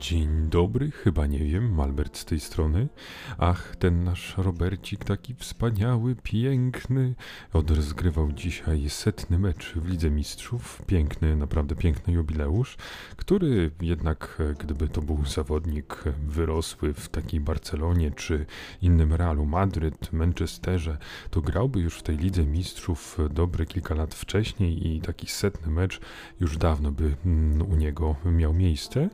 Dzień dobry, chyba nie wiem, Malbert z tej strony. Ach, ten nasz Robercik taki wspaniały, piękny. Odrozgrywał dzisiaj setny mecz w Lidze Mistrzów. Piękny, naprawdę piękny jubileusz, który jednak, gdyby to był zawodnik wyrosły w takiej Barcelonie czy innym Realu Madryt, Manchesterze, to grałby już w tej Lidze Mistrzów dobre kilka lat wcześniej i taki setny mecz już dawno by mm, u niego miał miejsce.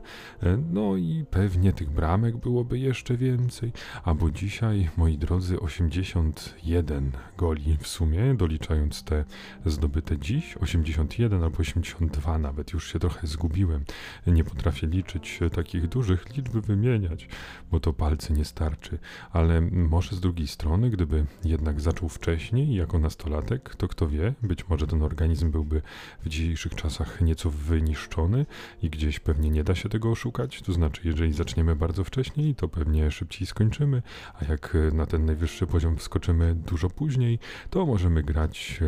No i pewnie tych bramek byłoby jeszcze więcej. A bo dzisiaj, moi drodzy, 81 goli w sumie, doliczając te zdobyte dziś. 81 albo 82 nawet, już się trochę zgubiłem. Nie potrafię liczyć takich dużych liczb wymieniać, bo to palce nie starczy. Ale może z drugiej strony, gdyby jednak zaczął wcześniej, jako nastolatek, to kto wie, być może ten organizm byłby w dzisiejszych czasach nieco wyniszczony i gdzieś pewnie nie da się tego oszukać to znaczy, jeżeli zaczniemy bardzo wcześniej, to pewnie szybciej skończymy, a jak na ten najwyższy poziom wskoczymy dużo później, to możemy grać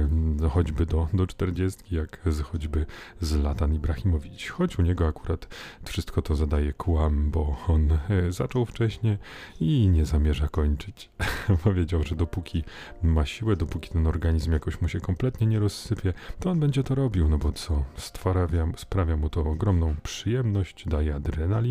choćby do, do 40, jak z, choćby z Latan Ibrahimowicz. Choć u niego akurat wszystko to zadaje kłam, bo on e, zaczął wcześniej i nie zamierza kończyć. Powiedział, że dopóki ma siłę, dopóki ten organizm jakoś mu się kompletnie nie rozsypie, to on będzie to robił, no bo co, stwarza, sprawia mu to ogromną przyjemność, daje adrenalinę,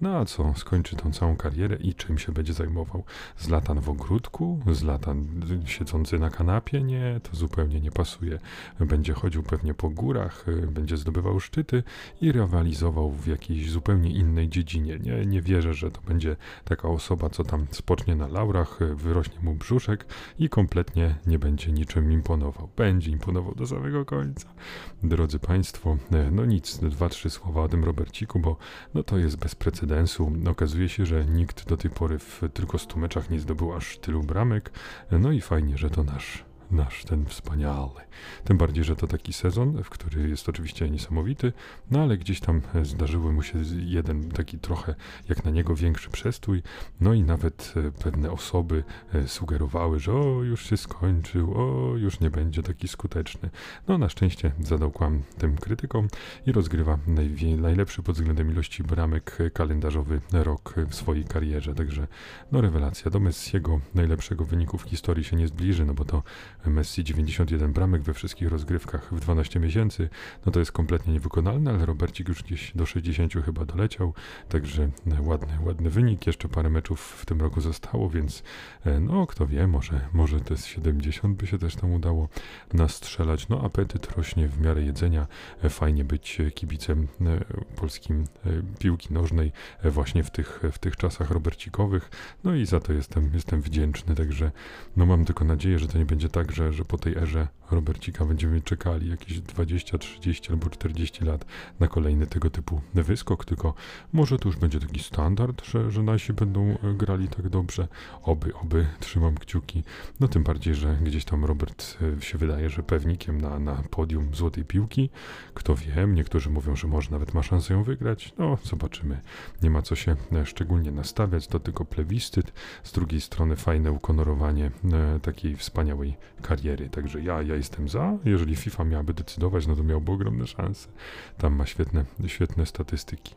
no a co, skończy tą całą karierę i czym się będzie zajmował? Zlatan w ogródku? Zlatan siedzący na kanapie? Nie, to zupełnie nie pasuje. Będzie chodził pewnie po górach, będzie zdobywał szczyty i rywalizował w jakiejś zupełnie innej dziedzinie. Nie, nie wierzę, że to będzie taka osoba, co tam spocznie na laurach, wyrośnie mu brzuszek i kompletnie nie będzie niczym imponował. Będzie imponował do samego końca. Drodzy Państwo, no nic, dwa, trzy słowa o tym Roberciku, bo no to jest bez precedensu. Okazuje się, że nikt do tej pory w tylko 100 meczach nie zdobył aż tylu bramek. No i fajnie, że to nasz nasz ten wspaniały. Tym bardziej, że to taki sezon, w który jest oczywiście niesamowity, no ale gdzieś tam zdarzyły mu się jeden taki trochę jak na niego większy przestój, no i nawet e, pewne osoby e, sugerowały, że o, już się skończył, o, już nie będzie taki skuteczny. No na szczęście zadał kłam tym krytykom i rozgrywa najlepszy pod względem ilości bramek kalendarzowy rok w swojej karierze, także no rewelacja. Do Messiego najlepszego wyniku w historii się nie zbliży, no bo to Messi 91 bramek we wszystkich rozgrywkach w 12 miesięcy, no to jest kompletnie niewykonalne, ale Robercik już gdzieś do 60 chyba doleciał, także ładny, ładny wynik, jeszcze parę meczów w tym roku zostało, więc e, no kto wie, może, może te 70 by się też tam udało nastrzelać, no apetyt rośnie w miarę jedzenia, e, fajnie być kibicem e, polskim piłki nożnej właśnie w tych, w tych czasach robercikowych, no i za to jestem, jestem wdzięczny, także no mam tylko nadzieję, że to nie będzie tak, że, że po tej erze Robercika będziemy czekali jakieś 20, 30 albo 40 lat na kolejny tego typu wyskok, tylko może to już będzie taki standard, że, że nasi będą e, grali tak dobrze. Oby, oby, trzymam kciuki. No tym bardziej, że gdzieś tam Robert e, się wydaje, że pewnikiem na, na podium złotej piłki. Kto wie, niektórzy mówią, że może nawet ma szansę ją wygrać. No, zobaczymy. Nie ma co się e, szczególnie nastawiać, to tylko plebiscyt. Z drugiej strony fajne ukonorowanie takiej wspaniałej kariery. Także ja, ja jestem za. Jeżeli FIFA miałaby decydować, no to miałby ogromne szanse. Tam ma świetne, świetne statystyki.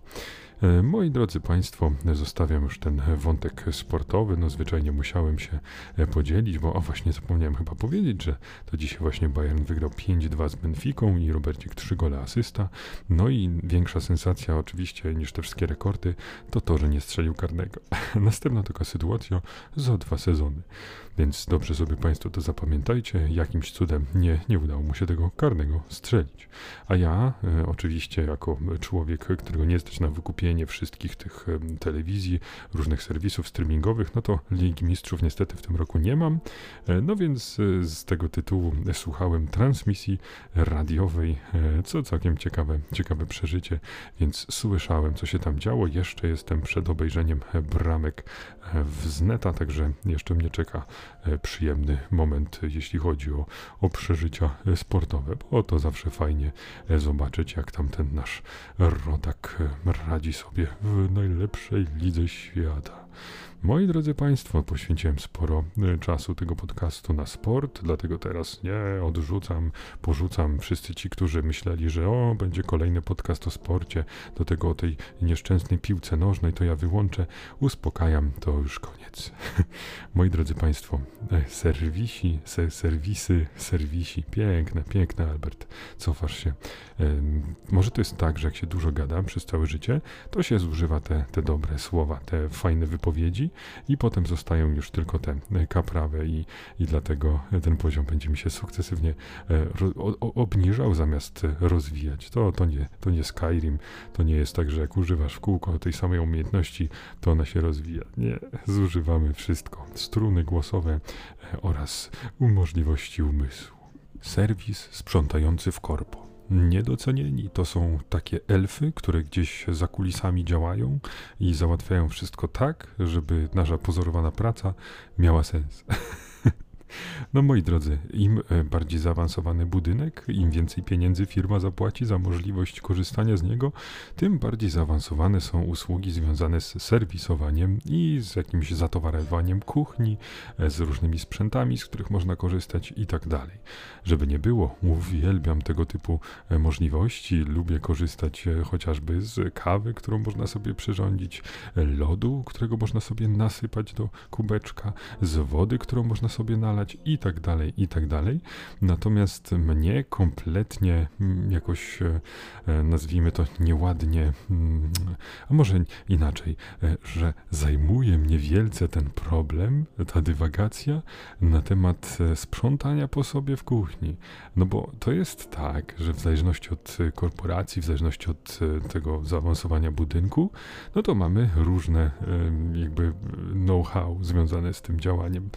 E, moi drodzy Państwo, zostawiam już ten wątek sportowy. No zwyczajnie musiałem się e, podzielić, bo o właśnie zapomniałem chyba powiedzieć, że to dzisiaj właśnie Bayern wygrał 5-2 z Benficą i Robercik 3 gole asysta. No i większa sensacja oczywiście niż te wszystkie rekordy to to, że nie strzelił karnego. Następna taka sytuacja za dwa sezony. Więc dobrze sobie Państwo to zapamiętajcie. Jakimś cudem nie, nie udało mu się tego karnego strzelić. A ja e, oczywiście jako człowiek, którego nie stać na wykupienie kupienie wszystkich tych telewizji, różnych serwisów streamingowych, no to Ligi Mistrzów niestety w tym roku nie mam. E, no więc e, z tego tytułu słuchałem transmisji radiowej, e, co całkiem ciekawe, ciekawe przeżycie, więc słyszałem, co się tam działo. Jeszcze jestem przed obejrzeniem bramek w Zneta, także jeszcze mnie czeka przyjemny moment, jeśli chodzi o, o przeżycia sportowe, bo to zawsze fajnie zobaczyć, jak tam ten nasz rodak radzi sobie w najlepszej lidze świata. Moi drodzy Państwo, poświęciłem sporo e, czasu tego podcastu na sport, dlatego teraz nie odrzucam, porzucam wszyscy ci, którzy myśleli, że o, będzie kolejny podcast o sporcie, do tego o tej nieszczęsnej piłce nożnej, to ja wyłączę. Uspokajam, to już koniec. Moi drodzy Państwo, e, serwisi, se, serwisy, serwisi, piękne, piękne, Albert, cofasz się. Może to jest tak, że jak się dużo gada przez całe życie, to się zużywa te, te dobre słowa, te fajne wypowiedzi i potem zostają już tylko te e, kaprawe i, i dlatego ten poziom będzie mi się sukcesywnie e, obniżał zamiast rozwijać. To, to, nie, to nie Skyrim, to nie jest tak, że jak używasz w kółko tej samej umiejętności, to ona się rozwija. Nie, zużywamy wszystko. Struny głosowe e, oraz możliwości umysłu. Serwis sprzątający w korpo niedocenieni. To są takie elfy, które gdzieś za kulisami działają i załatwiają wszystko tak, żeby nasza pozorowana praca miała sens. No moi drodzy, im e, bardziej zaawansowany budynek, im więcej pieniędzy firma zapłaci za możliwość korzystania z niego, tym bardziej zaawansowane są usługi związane z serwisowaniem i z jakimś zatowarowaniem kuchni, e, z różnymi sprzętami, z których można korzystać i tak dalej. Żeby nie było, uwielbiam tego typu e, możliwości, lubię korzystać chociażby z kawy, którą można sobie przyrządzić, lodu, którego można sobie nasypać do kubeczka, z wody, którą można sobie nalać, i tak dalej, i tak dalej. Natomiast mnie kompletnie mm, jakoś, e, e, nazwijmy to nieładnie, mm, a może inaczej, e, że zajmuje mnie wielce ten problem, ta dywagacja na temat sprzątania po sobie w kuchni. No bo to jest tak, że w zależności od korporacji, w zależności od tego zaawansowania budynku, no to mamy różne jakby know-how związane z tym działaniem.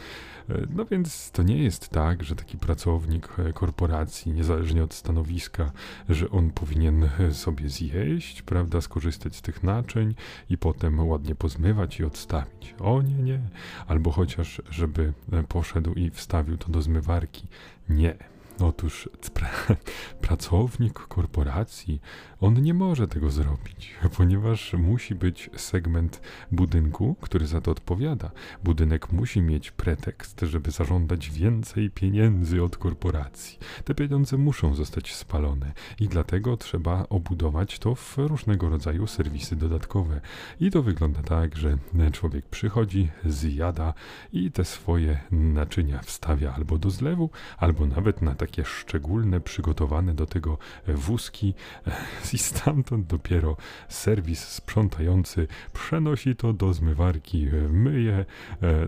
No więc to nie jest tak, że taki pracownik e, korporacji, niezależnie od stanowiska, że on powinien e, sobie zjeść, prawda, skorzystać z tych naczyń i potem ładnie pozmywać i odstawić. O nie, nie. Albo chociaż, żeby e, poszedł i wstawił to do zmywarki. Nie. Otóż pracownik korporacji, on nie może tego zrobić, ponieważ musi być segment budynku, który za to odpowiada. Budynek musi mieć pretekst, żeby zażądać więcej pieniędzy od korporacji. Te pieniądze muszą zostać spalone i dlatego trzeba obudować to w różnego rodzaju serwisy dodatkowe. I to wygląda tak, że człowiek przychodzi, zjada i te swoje naczynia wstawia albo do zlewu, albo nawet na takie szczególne, przygotowane do tego wózki i stamtąd dopiero serwis sprzątający przenosi to do zmywarki, myje,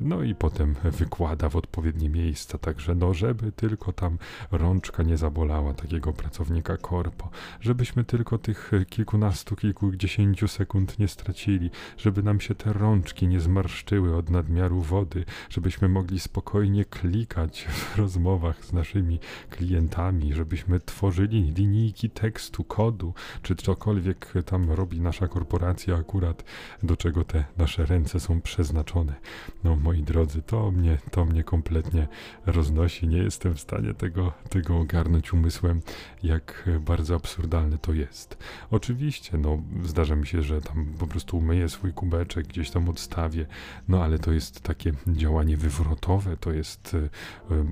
no i potem wykłada w odpowiednie miejsca, także no, żeby tylko tam rączka nie zabolała takiego pracownika korpo, żebyśmy tylko tych kilkunastu, kilkudziesięciu sekund nie stracili, żeby nam się te rączki nie zmarszczyły od nadmiaru wody, żebyśmy mogli spokojnie klikać w rozmowach z naszymi klientami, żebyśmy tworzyli linijki tekstu, kodu, czy cokolwiek tam robi nasza korporacja akurat, do czego te nasze ręce są przeznaczone. No moi drodzy, to mnie, to mnie kompletnie roznosi. Nie jestem w stanie tego, tego ogarnąć umysłem, jak bardzo absurdalne to jest. Oczywiście, no zdarza mi się, że tam po prostu umyję swój kubeczek, gdzieś tam odstawię, no ale to jest takie działanie wywrotowe, to jest y,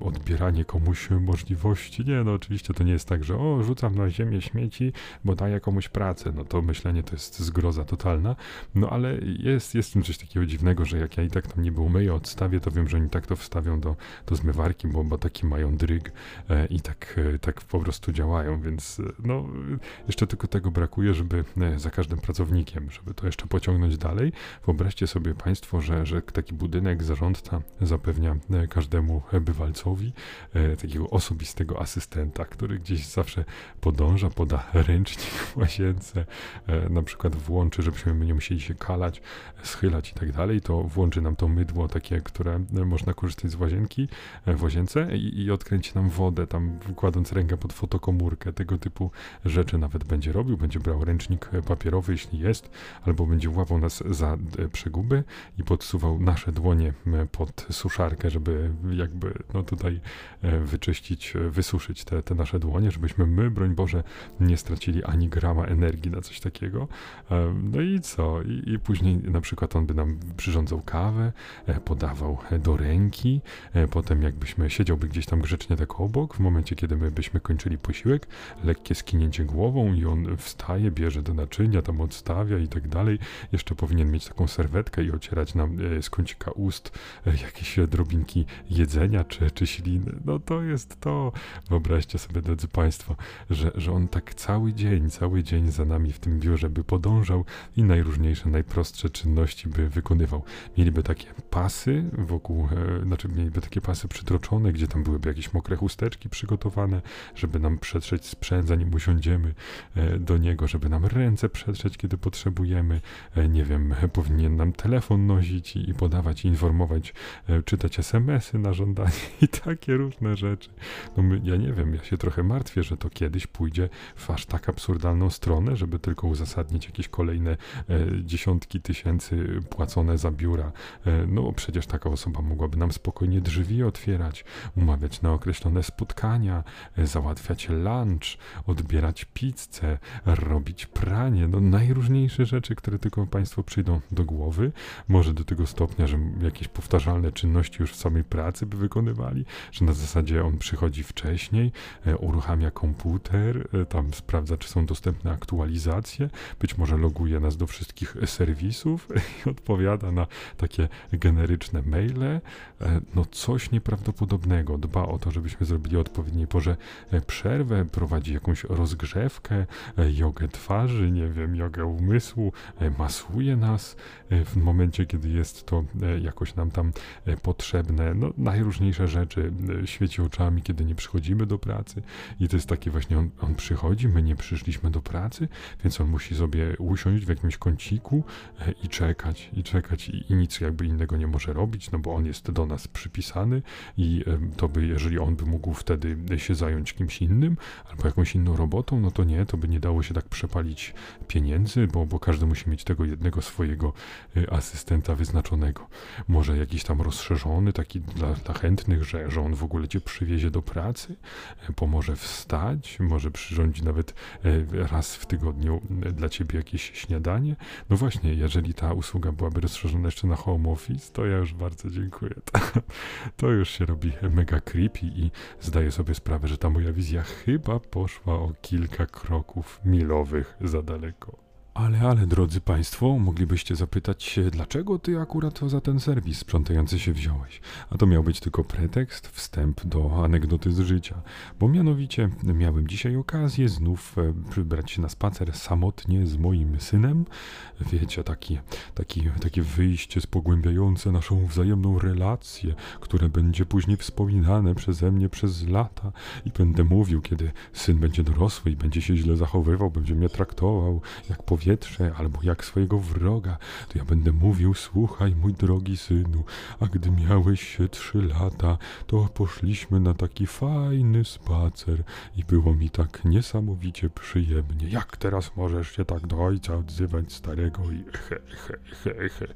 odbieranie komuś możliwości. Nie, no oczywiście to nie jest tak, że o, rzucam na ziemię śmieci, bo daję komuś pracę, no to myślenie to jest zgroza totalna, no ale jest, jest w tym coś takiego dziwnego, że jak ja i tak tam nie myję, odstawię, to wiem, że oni tak to wstawią do, do zmywarki, bo, bo taki mają dryg e, i tak, e, tak po prostu działają, więc e, no jeszcze tylko tego brakuje, żeby e, za każdym pracownikiem, żeby to jeszcze pociągnąć dalej. Wyobraźcie sobie Państwo, że, że taki budynek zarządca zapewnia e, każdemu bywalcowi e, takiego osobistego asystenta, który gdzieś zawsze podąża, poda ręcznik w łazience, e, na przykład włączy, żebyśmy nie musieli się kalać, schylać i tak dalej, to włączy nam to mydło takie, które można korzystać z łazienki e, w łazience i, i odkręci nam wodę, tam kładąc rękę pod fotokomórkę, tego typu rzeczy nawet będzie robił, będzie brał ręcznik papierowy, jeśli jest, albo będzie łapał nas za e, przeguby i podsuwał nasze dłonie pod suszarkę, żeby jakby no tutaj wyczyścić wysuszyć te, te nasze dłonie, żebyśmy my, broń Boże, nie stracili ani grama energii na coś takiego. No i co? I, i później na przykład on by nam przyrządzał kawę, podawał do ręki, potem jakbyśmy siedziałby gdzieś tam grzecznie tak obok, w momencie, kiedy my byśmy kończyli posiłek, lekkie skinięcie głową i on wstaje, bierze do naczynia, tam odstawia i tak dalej. Jeszcze powinien mieć taką serwetkę i ocierać nam z kącika ust jakieś drobinki jedzenia czy, czy śliny. No to jest to. Wyobraźcie sobie, drodzy Państwo, że, że on tak cały dzień, cały dzień za nami w tym biurze by podążał i najróżniejsze, najprostsze czynności by wykonywał. Mieliby takie pasy wokół, e, znaczy mieliby takie pasy przytroczone, gdzie tam byłyby jakieś mokre chusteczki przygotowane, żeby nam przetrzeć sprzęt, zanim usiądziemy e, do niego, żeby nam ręce przetrzeć, kiedy potrzebujemy. E, nie wiem, powinien nam telefon nosić i, i podawać, i informować, e, czytać SMS-y na żądanie i takie różne rzeczy. No my, ja nie wiem, ja się trochę martwię, że to kiedyś pójdzie w aż tak absurdalną stronę, żeby tylko uzasadnić jakieś kolejne e, dziesiątki tysięcy płacone za biura. E, no przecież taka osoba mogłaby nam spokojnie drzwi otwierać, umawiać na określone spotkania, e, załatwiać lunch, odbierać pizzę, robić pranie, no najróżniejsze rzeczy, które tylko Państwu przyjdą do głowy. Może do tego stopnia, że jakieś powtarzalne czynności już w samej pracy by wykonywali, że na zasadzie on przychodzi wcześniej, e, uruchamia komputer, e, tam sprawdza, czy są dostępne aktualizacje, być może loguje nas do wszystkich serwisów i odpowiada na takie generyczne maile. E, no coś nieprawdopodobnego. Dba o to, żebyśmy zrobili odpowiedniej porze przerwę, prowadzi jakąś rozgrzewkę, jogę twarzy, nie wiem, jogę umysłu, masuje nas w momencie, kiedy jest to jakoś nam tam potrzebne. No, najróżniejsze rzeczy świeci oczami, kiedy nie przychodzimy do pracy i to jest takie właśnie, on, on przychodzi, my nie przyszliśmy do pracy, więc on musi sobie usiąść w jakimś kąciku i czekać, i czekać i, i nic jakby innego nie może robić, no bo on jest do nas przypisany i to by, jeżeli on by mógł wtedy się zająć kimś innym albo jakąś inną robotą, no to nie, to by nie dało się tak przepalić pieniędzy, bo, bo każdy musi mieć tego jednego swojego y, asystenta wyznaczonego. Może jakiś tam rozszerzony, taki dla, dla chętnych, że, że on w ogóle cię przywiezie do pracy, y, pomoże wstać, może przyrządzi nawet y, raz w tygodniu dla ciebie jakieś śniadanie. No właśnie, jeżeli ta usługa byłaby rozszerzona jeszcze na home office, to ja już bardzo dziękuję. To już się robi mega creepy i zdaję sobie sprawę, że ta moja wizja chyba poszła o kilka kroków milowych za daleko. Ale, ale, drodzy Państwo, moglibyście zapytać dlaczego Ty akurat za ten serwis sprzątający się wziąłeś? A to miał być tylko pretekst, wstęp do anegdoty z życia. Bo mianowicie miałem dzisiaj okazję znów e, wybrać się na spacer samotnie z moim synem. Wiecie, taki, taki, takie wyjście spogłębiające naszą wzajemną relację, które będzie później wspominane przeze mnie przez lata i będę mówił, kiedy syn będzie dorosły i będzie się źle zachowywał, będzie mnie traktował jak powie albo jak swojego wroga, to ja będę mówił: Słuchaj, mój drogi synu, a gdy miałeś się trzy lata, to poszliśmy na taki fajny spacer i było mi tak niesamowicie przyjemnie. Jak teraz możesz się tak do ojca odzywać starego i he, he, he, he.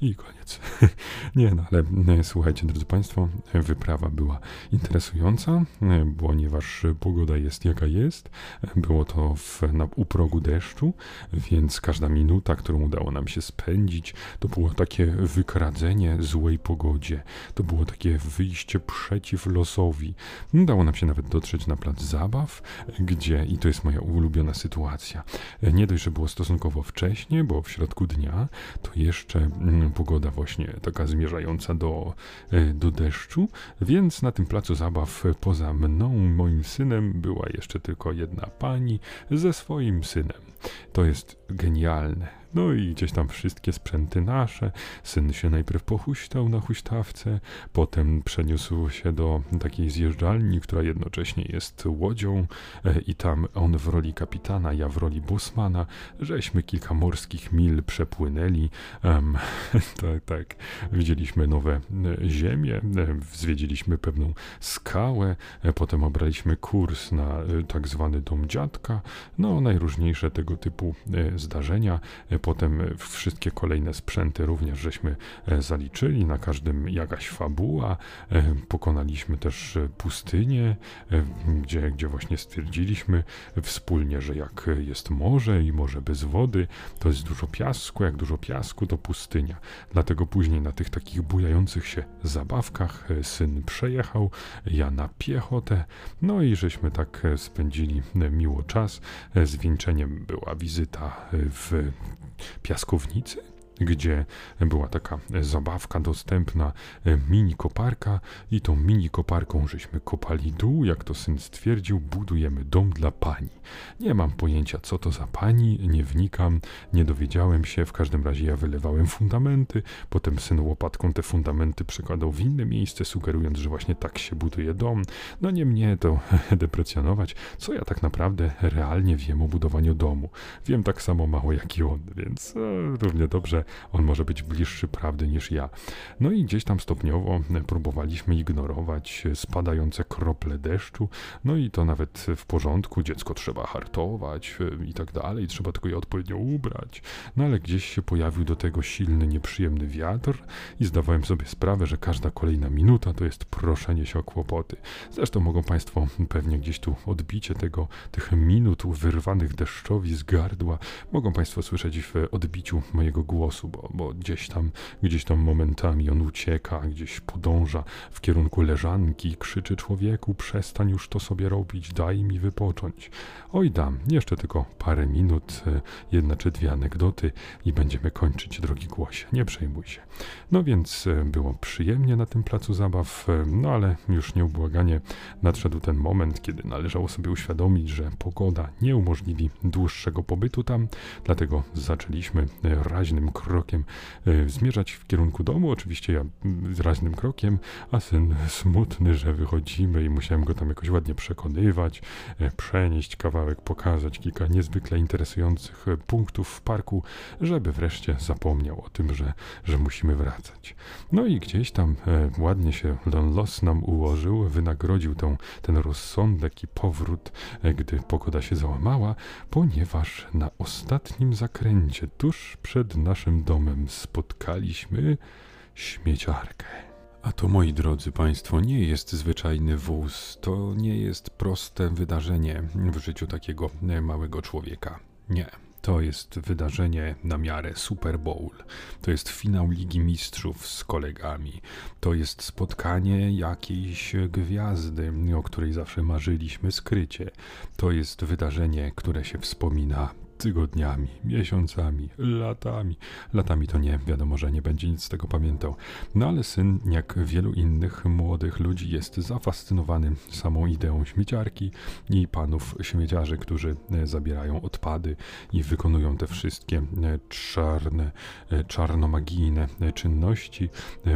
I koniec. Nie no, ale e, słuchajcie, drodzy Państwo, wyprawa była interesująca, e, ponieważ pogoda jest jaka jest. Było to w, na, u progu deszczu, więc każda minuta, którą udało nam się spędzić, to było takie wykradzenie złej pogodzie. To było takie wyjście przeciw losowi. Udało nam się nawet dotrzeć na plac zabaw, gdzie, i to jest moja ulubiona sytuacja, nie dość, że było stosunkowo wcześnie, bo w środku dnia, to jeszcze mm, pogoda właśnie taka zmierzająca do, e, do deszczu, więc na tym placu zabaw poza mną, moim synem, była jeszcze tylko jedna pani ze swoim synem. To jest genialne. No i gdzieś tam wszystkie sprzęty nasze. Syn się najpierw pochuśtał na huśtawce, potem przeniósł się do takiej zjeżdżalni, która jednocześnie jest łodzią e, i tam on w roli kapitana, ja w roli busmana, żeśmy kilka morskich mil przepłynęli. Um, tak, tak. Widzieliśmy nowe e, ziemie, e, zwiedziliśmy pewną skałę, potem obraliśmy kurs na tak zwany dom dziadka, no najróżniejsze tego typu zdarzenia Potem wszystkie kolejne sprzęty również żeśmy zaliczyli, na każdym jakaś fabuła. Pokonaliśmy też pustynię, gdzie, gdzie właśnie stwierdziliśmy wspólnie, że jak jest morze i morze bez wody, to jest dużo piasku, jak dużo piasku, to pustynia. Dlatego później na tych takich bujających się zabawkach syn przejechał, ja na piechotę, no i żeśmy tak spędzili miło czas. Zwieńczeniem była wizyta w piaskownicy, gdzie była taka zabawka dostępna, e, mini koparka i tą mini koparką żeśmy kopali dół, jak to syn stwierdził, budujemy dom dla pani. Nie mam pojęcia co to za pani, nie wnikam, nie dowiedziałem się, w każdym razie ja wylewałem fundamenty, potem syn łopatką te fundamenty przekładał w inne miejsce, sugerując, że właśnie tak się buduje dom. No nie mnie to deprecjonować, co ja tak naprawdę realnie wiem o budowaniu domu. Wiem tak samo mało jak i on, więc e, równie dobrze on może być bliższy prawdy niż ja. No i gdzieś tam stopniowo próbowaliśmy ignorować spadające krople deszczu, no i to nawet w porządku, dziecko trzeba hartować e, i tak dalej, trzeba tylko je odpowiednio ubrać. No ale gdzieś się pojawił do tego silny, nieprzyjemny wiatr i zdawałem sobie sprawę, że każda kolejna minuta to jest proszenie się o kłopoty. Zresztą mogą Państwo pewnie gdzieś tu odbicie tego, tych minut wyrwanych deszczowi z gardła, mogą Państwo słyszeć w odbiciu mojego głosu bo, bo gdzieś tam, gdzieś tam momentami on ucieka, gdzieś podąża w kierunku leżanki, krzyczy człowieku, przestań już to sobie robić, daj mi wypocząć. Oj dam, jeszcze tylko parę minut, e, jedna czy dwie anegdoty i będziemy kończyć, drogi głosie, nie przejmuj się. No więc e, było przyjemnie na tym placu zabaw, e, no ale już nieubłaganie nadszedł ten moment, kiedy należało sobie uświadomić, że pogoda nie umożliwi dłuższego pobytu tam, dlatego zaczęliśmy raźnym krokiem zmierzać w kierunku domu, oczywiście ja raźnym krokiem, a syn smutny, że wychodzimy i musiałem go tam jakoś ładnie przekonywać, przenieść kawałek pokazać kilka niezwykle interesujących e, punktów w parku, żeby wreszcie zapomniał o tym, że, że musimy wracać. No i gdzieś tam e, ładnie się Los nam ułożył, wynagrodził tą, ten rozsądek i powrót, e, gdy pogoda się załamała, ponieważ na ostatnim zakręcie, tuż przed naszym domem, spotkaliśmy śmieciarkę. A to, moi drodzy Państwo, nie jest zwyczajny wóz, to nie jest proste wydarzenie w życiu takiego małego człowieka. Nie. To jest wydarzenie na miarę Super Bowl. To jest finał Ligi Mistrzów z kolegami. To jest spotkanie jakiejś gwiazdy, o której zawsze marzyliśmy skrycie. To jest wydarzenie, które się wspomina tygodniami, miesiącami, latami. Latami to nie, wiadomo, że nie będzie nic z tego pamiętał. No ale syn, jak wielu innych młodych ludzi, jest zafascynowany samą ideą śmieciarki i panów śmieciarzy, którzy e, zabierają odpady i wykonują te wszystkie e, czarne, e, czarnomagijne czynności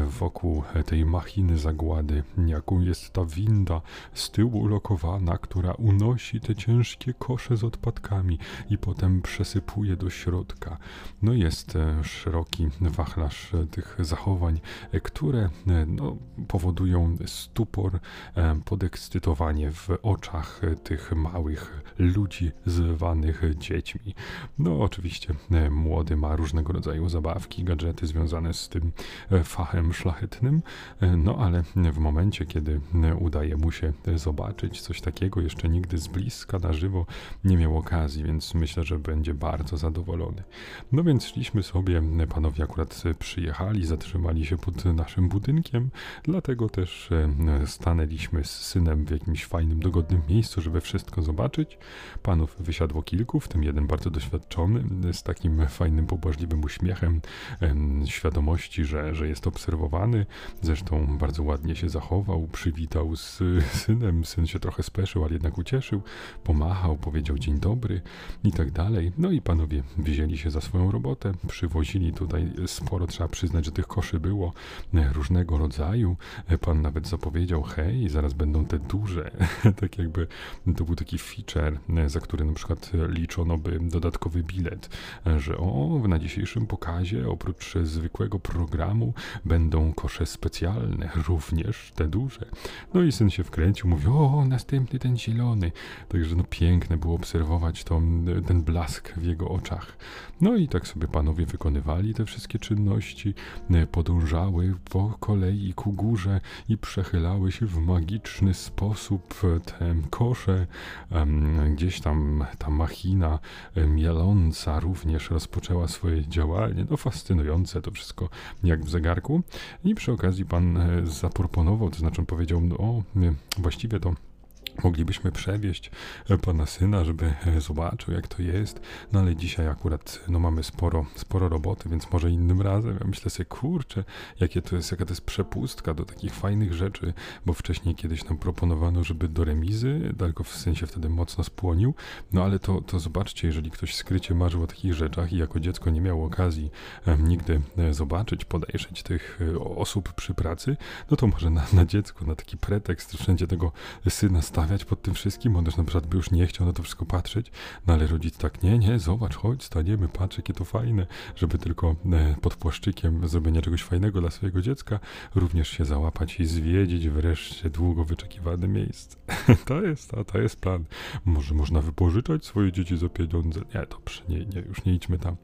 wokół tej machiny zagłady, jaką jest ta winda z tyłu ulokowana, która unosi te ciężkie kosze z odpadkami i potem przesypuje do środka. No jest e, szeroki wachlarz e, tych zachowań, e, które no, powodują stupor, podekscytowanie w oczach tych małych ludzi zwanych dziećmi. No oczywiście młody ma różnego rodzaju zabawki, gadżety związane z tym fachem szlachetnym, no ale w momencie, kiedy udaje mu się zobaczyć coś takiego, jeszcze nigdy z bliska na żywo nie miał okazji, więc myślę, że będzie bardzo zadowolony. No więc szliśmy sobie, panowie akurat przyjechali, zatrzymali się pod naszym budynkiem, dlatego też e, stanęliśmy z synem w jakimś fajnym, dogodnym miejscu, żeby wszystko zobaczyć. Panów wysiadło kilku, w tym jeden bardzo doświadczony, z takim fajnym, pobłażliwym uśmiechem, świadomości, że, że jest obserwowany. Zresztą bardzo ładnie się zachował, przywitał z synem. Syn się trochę speszył, ale jednak ucieszył, pomachał, powiedział dzień dobry i tak dalej dalej. No i panowie wzięli się za swoją robotę, przywozili tutaj sporo, trzeba przyznać, że tych koszy było e, różnego rodzaju. E, pan nawet zapowiedział, hej, zaraz będą te duże. tak jakby to był taki feature, e, za który na przykład liczono by dodatkowy bilet, że o, na dzisiejszym pokazie oprócz zwykłego programu będą kosze specjalne, również te duże. No i syn się wkręcił, mówił, o, następny ten zielony. Także no piękne było obserwować to, ten blask blask w jego oczach. No i tak sobie panowie wykonywali te wszystkie czynności, e, podążały po kolei ku górze i przechylały się w magiczny sposób te kosze. Gdzieś tam ta machina mieląca również rozpoczęła swoje działanie. No fascynujące to wszystko jak w zegarku. I przy okazji pan e, zaproponował, to znaczy powiedział, no o, właściwie to moglibyśmy przewieźć e, pana syna, żeby e, zobaczył, jak to jest. No ale dzisiaj akurat no, mamy sporo, sporo roboty, więc może innym razem. Ja myślę sobie, kurczę, jakie to jest, jaka to jest przepustka do takich fajnych rzeczy, bo wcześniej kiedyś nam proponowano, żeby do remizy, tylko w sensie wtedy mocno spłonił. No ale to, to zobaczcie, jeżeli ktoś skrycie marzył o takich rzeczach i jako dziecko nie miał okazji nigdy e, zobaczyć, podejrzeć tych osób przy pracy, no to może na, na dziecko, na taki pretekst wszędzie tego syna stawiać stawiać pod tym wszystkim, on też na przykład by już nie chciał na to wszystko patrzeć, no ale rodzic tak, nie, nie, zobacz, chodź, staniemy, patrz, jakie to fajne, żeby tylko e, pod płaszczykiem zrobienia czegoś fajnego dla swojego dziecka również się załapać i zwiedzić wreszcie długo wyczekiwane miejsce. to jest, to, to jest plan. Może można wypożyczać swoje dzieci za pieniądze? Nie, dobrze, nie, nie, już nie idźmy tam.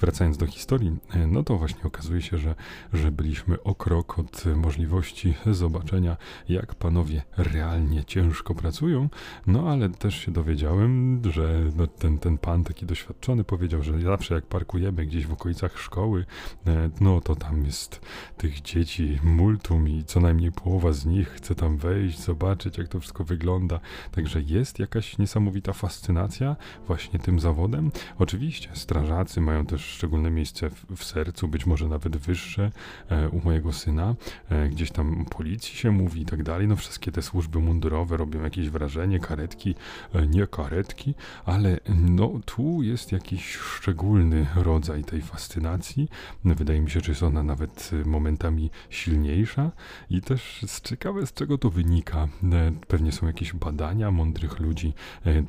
Wracając do historii, e, no to właśnie okazuje się, że, że byliśmy o krok od możliwości zobaczenia, jak panowie realnie ciężko pracują pracują, no ale też się dowiedziałem, że no, ten, ten pan taki doświadczony powiedział, że zawsze jak parkujemy gdzieś w okolicach szkoły, e, no to tam jest tych dzieci multum i co najmniej połowa z nich chce tam wejść, zobaczyć jak to wszystko wygląda. Także jest jakaś niesamowita fascynacja właśnie tym zawodem. Oczywiście strażacy mają też szczególne miejsce w, w sercu, być może nawet wyższe e, u mojego syna. E, gdzieś tam policji się mówi i tak dalej. No wszystkie te służby mundurowe robią jakieś jakieś wrażenie, karetki, e, nie karetki, ale no tu jest jakiś szczególny rodzaj tej fascynacji. Wydaje mi się, że jest ona nawet e, momentami silniejsza i też ciekawe z czego to wynika. E, pewnie są jakieś badania mądrych ludzi,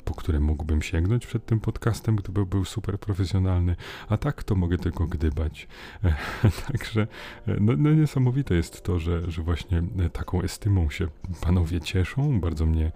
po które mógłbym sięgnąć przed tym podcastem, gdyby był super profesjonalny, a tak to mogę tylko gdybać. Także no, no niesamowite jest to, że, że właśnie taką estymą się panowie cieszą. Bardzo mnie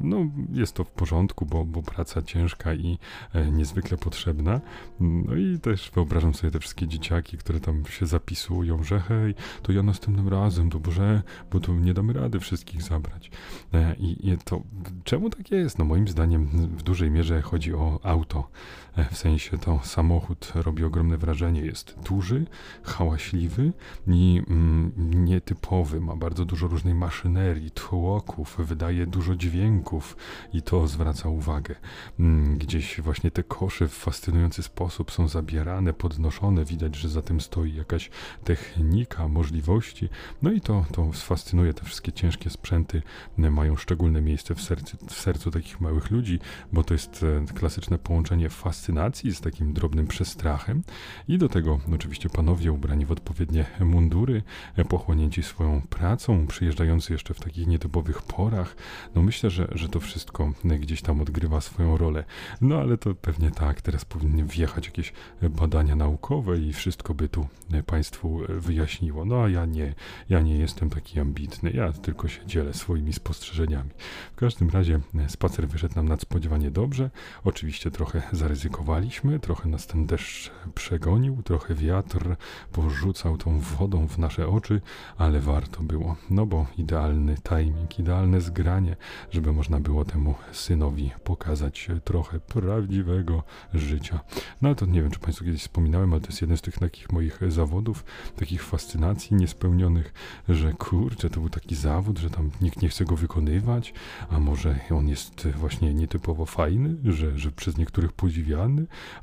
no, jest to w porządku, bo, bo praca ciężka i e, niezwykle potrzebna. No i też wyobrażam sobie te wszystkie dzieciaki, które tam się zapisują, że hej, to ja następnym razem, dobrze, bo tu nie damy rady wszystkich zabrać. E, I, I to czemu tak jest? No moim zdaniem w dużej mierze chodzi o auto. E, w sensie to samochód robi ogromne wrażenie. Jest duży, hałaśliwy i mm, nietypowy. Ma bardzo dużo różnej maszynerii, tłoków, wydaje dużo dźwięków i to zwraca uwagę. Mm, gdzieś właśnie te kosze w fascynujący sposób są zabierane, podnoszone. Widać, że za tym stoi jakaś technika, możliwości. No i to, to fascynuje. Te wszystkie ciężkie sprzęty mają szczególne miejsce w sercu, w sercu takich małych ludzi, bo to jest e, klasyczne połączenie fascynacji fascynacji, z takim drobnym przestrachem i do tego oczywiście panowie ubrani w odpowiednie mundury, pochłonięci swoją pracą, przyjeżdżający jeszcze w takich nietypowych porach. No myślę, że, że to wszystko gdzieś tam odgrywa swoją rolę. No ale to pewnie tak, teraz powinny wjechać jakieś badania naukowe i wszystko by tu Państwu wyjaśniło. No a ja nie, ja nie jestem taki ambitny, ja tylko się dzielę swoimi spostrzeżeniami. W każdym razie spacer wyszedł nam nadspodziewanie dobrze. Oczywiście trochę zaryzykowałem ryzykowaliśmy, trochę nas ten deszcz przegonił, trochę wiatr porzucał tą wodą w nasze oczy, ale warto było, no bo idealny timing, idealne zgranie, żeby można było temu synowi pokazać trochę prawdziwego życia. No ale to nie wiem, czy Państwu kiedyś wspominałem, ale to jest jeden z tych takich moich zawodów, takich fascynacji niespełnionych, że kurczę, to był taki zawód, że tam nikt nie chce go wykonywać, a może on jest właśnie nietypowo fajny, że, że przez niektórych podziwiany,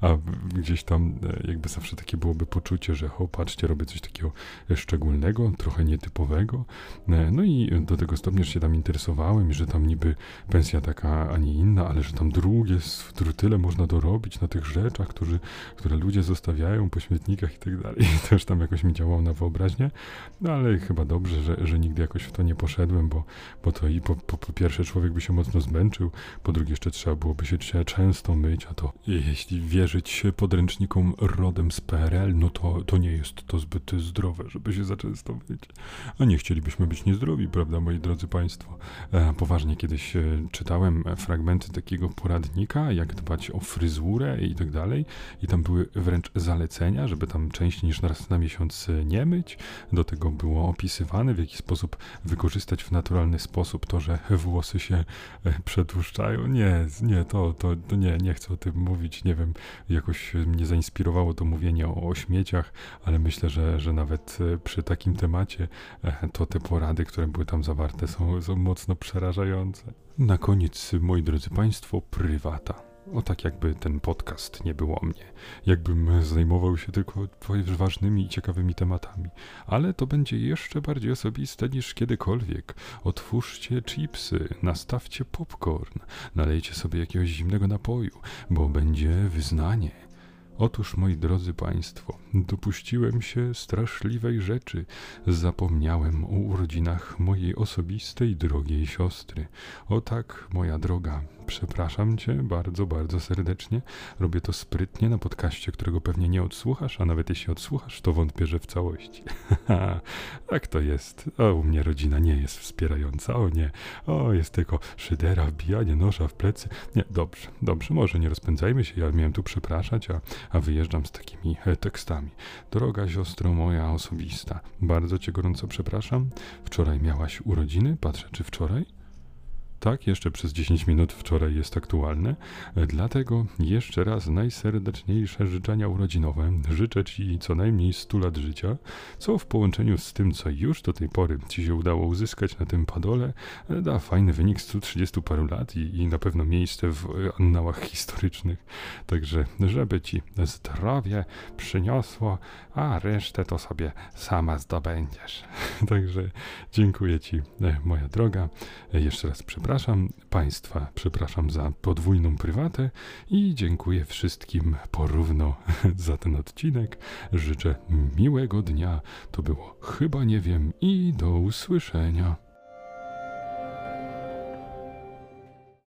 a gdzieś tam e, jakby zawsze takie byłoby poczucie, że o, patrzcie, robię coś takiego szczególnego, trochę nietypowego. E, no i do tego stopnia, że się tam interesowałem i że tam niby pensja taka, a nie inna, ale że tam drugie, tyle można dorobić na tych rzeczach, którzy, które ludzie zostawiają po śmietnikach i tak dalej. Też tam jakoś mi działało na wyobraźnię, no ale chyba dobrze, że, że nigdy jakoś w to nie poszedłem, bo, bo to i po, po, po pierwsze człowiek by się mocno zmęczył, po drugie jeszcze trzeba byłoby się często myć, a to jeśli wierzyć podręcznikom rodem z PRL, no to, to nie jest to zbyt zdrowe, żeby się za często myć. A nie chcielibyśmy być niezdrowi, prawda, moi drodzy Państwo? E, poważnie kiedyś e, czytałem fragmenty takiego poradnika, jak dbać o fryzurę i tak dalej. I tam były wręcz zalecenia, żeby tam częściej niż raz na miesiąc e, nie myć. Do tego było opisywane, w jaki sposób wykorzystać w naturalny sposób to, że włosy się e, przedłuszczają. Nie, nie, to, to, to nie, nie chcę o tym mówić. Nie wiem, jakoś mnie zainspirowało to mówienie o, o śmieciach, ale myślę, że, że nawet przy takim temacie to te porady, które były tam zawarte są, są mocno przerażające. Na koniec, moi drodzy Państwo, prywata. O tak jakby ten podcast nie było o mnie. Jakbym zajmował się tylko ważnymi i ciekawymi tematami. Ale to będzie jeszcze bardziej osobiste niż kiedykolwiek. Otwórzcie chipsy, nastawcie popcorn, nalejcie sobie jakiegoś zimnego napoju, bo będzie wyznanie. Otóż, moi drodzy Państwo, dopuściłem się straszliwej rzeczy. Zapomniałem o urodzinach mojej osobistej, drogiej siostry. O tak, moja droga, przepraszam cię bardzo, bardzo serdecznie. Robię to sprytnie na podcaście, którego pewnie nie odsłuchasz, a nawet jeśli odsłuchasz, to wątpię, że w całości. tak to jest. O, u mnie rodzina nie jest wspierająca. O nie. O, jest tylko szydera, wbijanie noża w plecy. Nie, dobrze, dobrze, może nie rozpędzajmy się. Ja miałem tu przepraszać, a, a wyjeżdżam z takimi e, tekstami. Droga siostro moja osobista, bardzo cię gorąco przepraszam. Wczoraj miałaś urodziny? Patrzę, czy wczoraj? Tak, jeszcze przez 10 minut wczoraj jest aktualne. Dlatego jeszcze raz najserdeczniejsze życzenia urodzinowe. Życzę Ci co najmniej 100 lat życia, co w połączeniu z tym, co już do tej pory Ci się udało uzyskać na tym padole, da fajny wynik 130 paru lat i, i na pewno miejsce w annałach historycznych. Także, żeby Ci zdrowie przyniosło, a resztę to sobie sama zdobędziesz. Także dziękuję Ci, moja droga. Jeszcze raz przepraszam Przepraszam Państwa, przepraszam za podwójną prywatę i dziękuję wszystkim porówno za ten odcinek. Życzę miłego dnia. To było chyba nie wiem i do usłyszenia.